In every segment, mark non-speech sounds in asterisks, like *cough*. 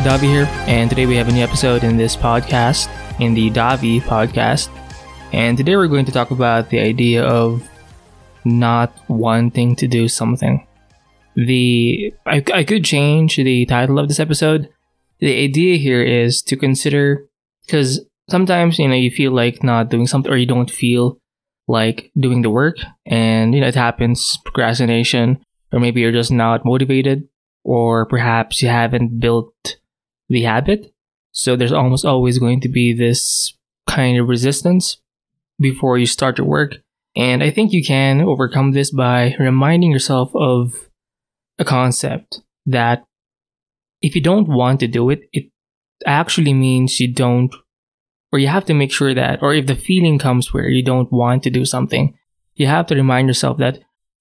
Davi here, and today we have a new episode in this podcast, in the Davi podcast. And today we're going to talk about the idea of not wanting to do something. The I, I could change the title of this episode. The idea here is to consider because sometimes you know you feel like not doing something or you don't feel like doing the work and you know it happens procrastination or maybe you're just not motivated or perhaps you haven't built the habit. So there's almost always going to be this kind of resistance before you start your work. And I think you can overcome this by reminding yourself of a concept that if you don't want to do it, it actually means you don't, or you have to make sure that, or if the feeling comes where you don't want to do something, you have to remind yourself that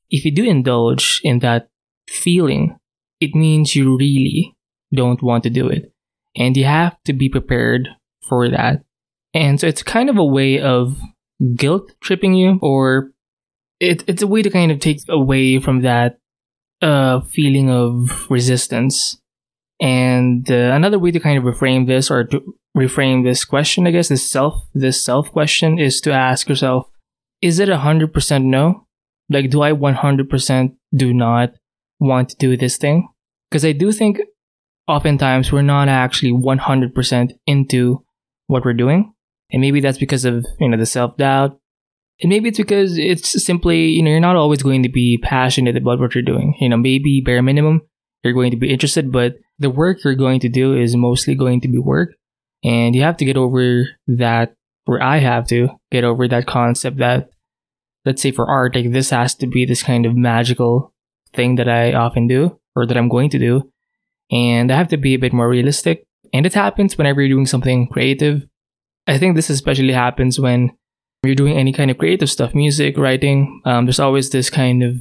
if you do indulge in that feeling, it means you really don't want to do it. And you have to be prepared for that. And so it's kind of a way of guilt tripping you, or it, it's a way to kind of take away from that uh, feeling of resistance. And uh, another way to kind of reframe this, or to reframe this question, I guess, this self, this self question, is to ask yourself: Is it a hundred percent no? Like, do I one hundred percent do not want to do this thing? Because I do think oftentimes we're not actually 100% into what we're doing. And maybe that's because of, you know, the self-doubt. And maybe it's because it's simply, you know, you're not always going to be passionate about what you're doing. You know, maybe bare minimum, you're going to be interested, but the work you're going to do is mostly going to be work. And you have to get over that, or I have to get over that concept that, let's say for art, like this has to be this kind of magical thing that I often do, or that I'm going to do and I have to be a bit more realistic. And it happens whenever you're doing something creative. I think this especially happens when you're doing any kind of creative stuff, music, writing. Um, there's always this kind of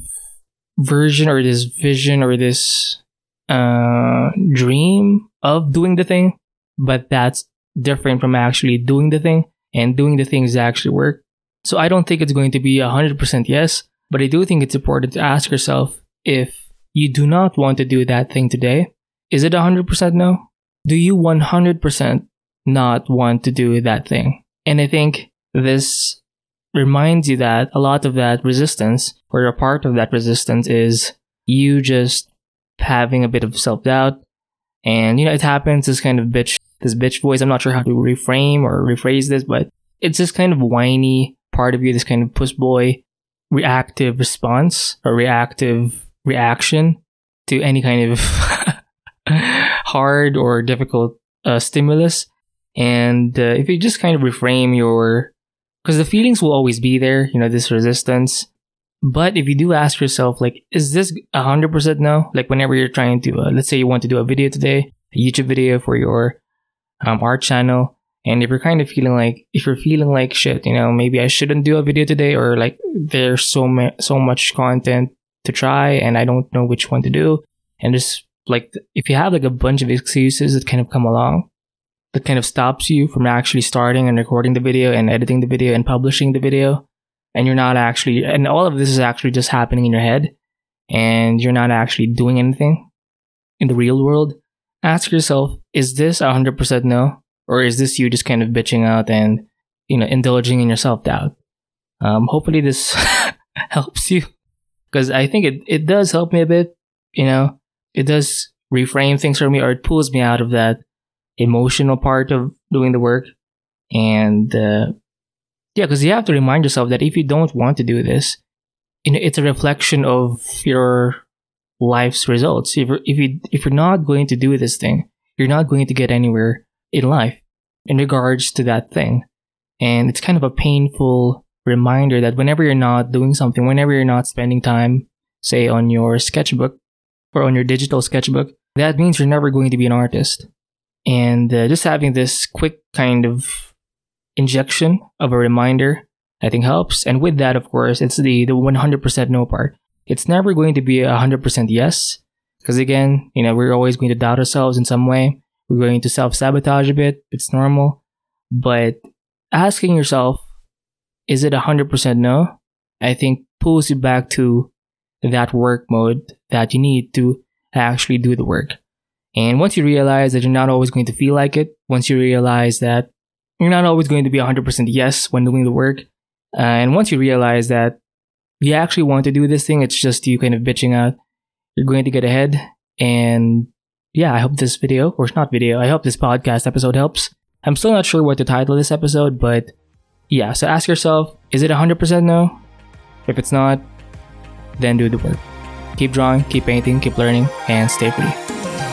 version or this vision or this uh, dream of doing the thing, but that's different from actually doing the thing. And doing the things actually work. So I don't think it's going to be 100% yes, but I do think it's important to ask yourself if you do not want to do that thing today, is it 100% no? Do you 100% not want to do that thing? And I think this reminds you that a lot of that resistance, or a part of that resistance, is you just having a bit of self doubt. And, you know, it happens, this kind of bitch, this bitch voice. I'm not sure how to reframe or rephrase this, but it's this kind of whiny part of you, this kind of puss boy reactive response or reactive reaction to any kind of *laughs* *laughs* hard or difficult uh, stimulus. And uh, if you just kind of reframe your, because the feelings will always be there, you know, this resistance. But if you do ask yourself, like, is this 100% no? Like, whenever you're trying to, uh, let's say you want to do a video today, a YouTube video for your um, art channel, and if you're kind of feeling like, if you're feeling like shit, you know, maybe I shouldn't do a video today, or like there's so ma- so much content to try, and I don't know which one to do, and just like if you have like a bunch of excuses that kind of come along that kind of stops you from actually starting and recording the video and editing the video and publishing the video and you're not actually and all of this is actually just happening in your head and you're not actually doing anything in the real world ask yourself is this 100% no? Or is this you just kind of bitching out and you know indulging in your self-doubt? Um, hopefully this *laughs* helps you because i think it, it does help me a bit you know it does reframe things for me or it pulls me out of that emotional part of doing the work. And uh, yeah, because you have to remind yourself that if you don't want to do this, you know, it's a reflection of your life's results. If if you if you're not going to do this thing, you're not going to get anywhere in life in regards to that thing. And it's kind of a painful reminder that whenever you're not doing something, whenever you're not spending time, say on your sketchbook, or on your digital sketchbook, that means you're never going to be an artist. And uh, just having this quick kind of injection of a reminder, I think helps. And with that, of course, it's the, the 100% no part. It's never going to be a 100% yes. Because again, you know, we're always going to doubt ourselves in some way. We're going to self sabotage a bit. It's normal. But asking yourself, is it 100% no? I think pulls you back to that work mode that you need to actually do the work. And once you realize that you're not always going to feel like it, once you realize that you're not always going to be 100% yes when doing the work, uh, and once you realize that you actually want to do this thing, it's just you kind of bitching out, you're going to get ahead. And yeah, I hope this video, or it's not video, I hope this podcast episode helps. I'm still not sure what to title this episode, but yeah, so ask yourself is it 100% no? If it's not, then do the work. Keep drawing, keep painting, keep learning, and stay free.